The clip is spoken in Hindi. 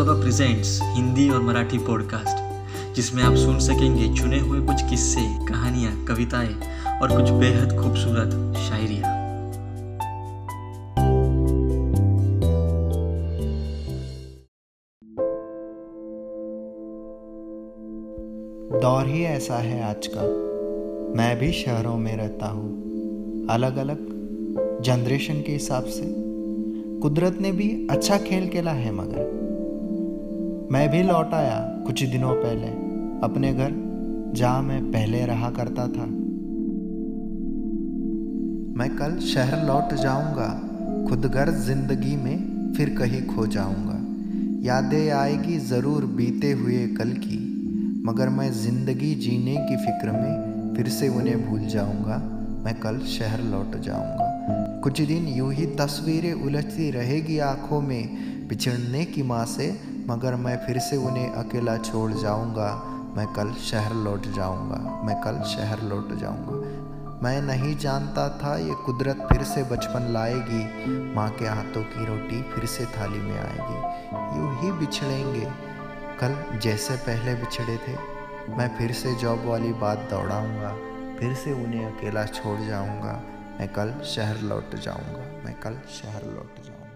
बाबा प्रेजेंट्स हिंदी और मराठी पॉडकास्ट जिसमें आप सुन सकेंगे चुने हुए कुछ किस्से, कहानियाँ, कविताएँ और कुछ बेहद खूबसूरत शायरिया। दौर ही ऐसा है आज का मैं भी शहरों में रहता हूँ। अलग अलग जनरेशन के हिसाब से। कुदरत ने भी अच्छा खेल खेला है मगर। मैं भी लौट आया कुछ दिनों पहले। अपने घर, जहाँ मैं पहले रहा करता था। मैं कल शहर लौट जाऊँगा, खुद घर ज़िंदगी में फिर कहीं खो जाऊँगा। यादें आएगी ज़रूर बीते हुए कल की, मगर मैं ज़िंदगी जीने की फ़िक्र में फिर से उन्हें भूल जाऊँगा। मैं कल शहर लौट जाऊँगा। कुछ दिन यूँ ही तस्वीरें उलझती रहेगी आँखों में बिछड़ने की माँ से मगर मैं फिर से उन्हें अकेला छोड़ जाऊँगा। मैं कल शहर लौट जाऊँगा। मैं कल शहर लौट जाऊँगा। मैं नहीं जानता था ये कुदरत फिर से बचपन लाएगी। माँ के हाथों की रोटी फिर से थाली में आएगी। यूँ ही बिछड़ेंगे। कल जैसे पहले बिछड़े थे। मैं फिर से जॉब वाली बात दौड़ाऊँगा फिर से उन्हें अकेला छोड़ जाऊँगा। मैं कल शहर लौट जाऊँगा। मैं कल शहर लौट जाऊँगा।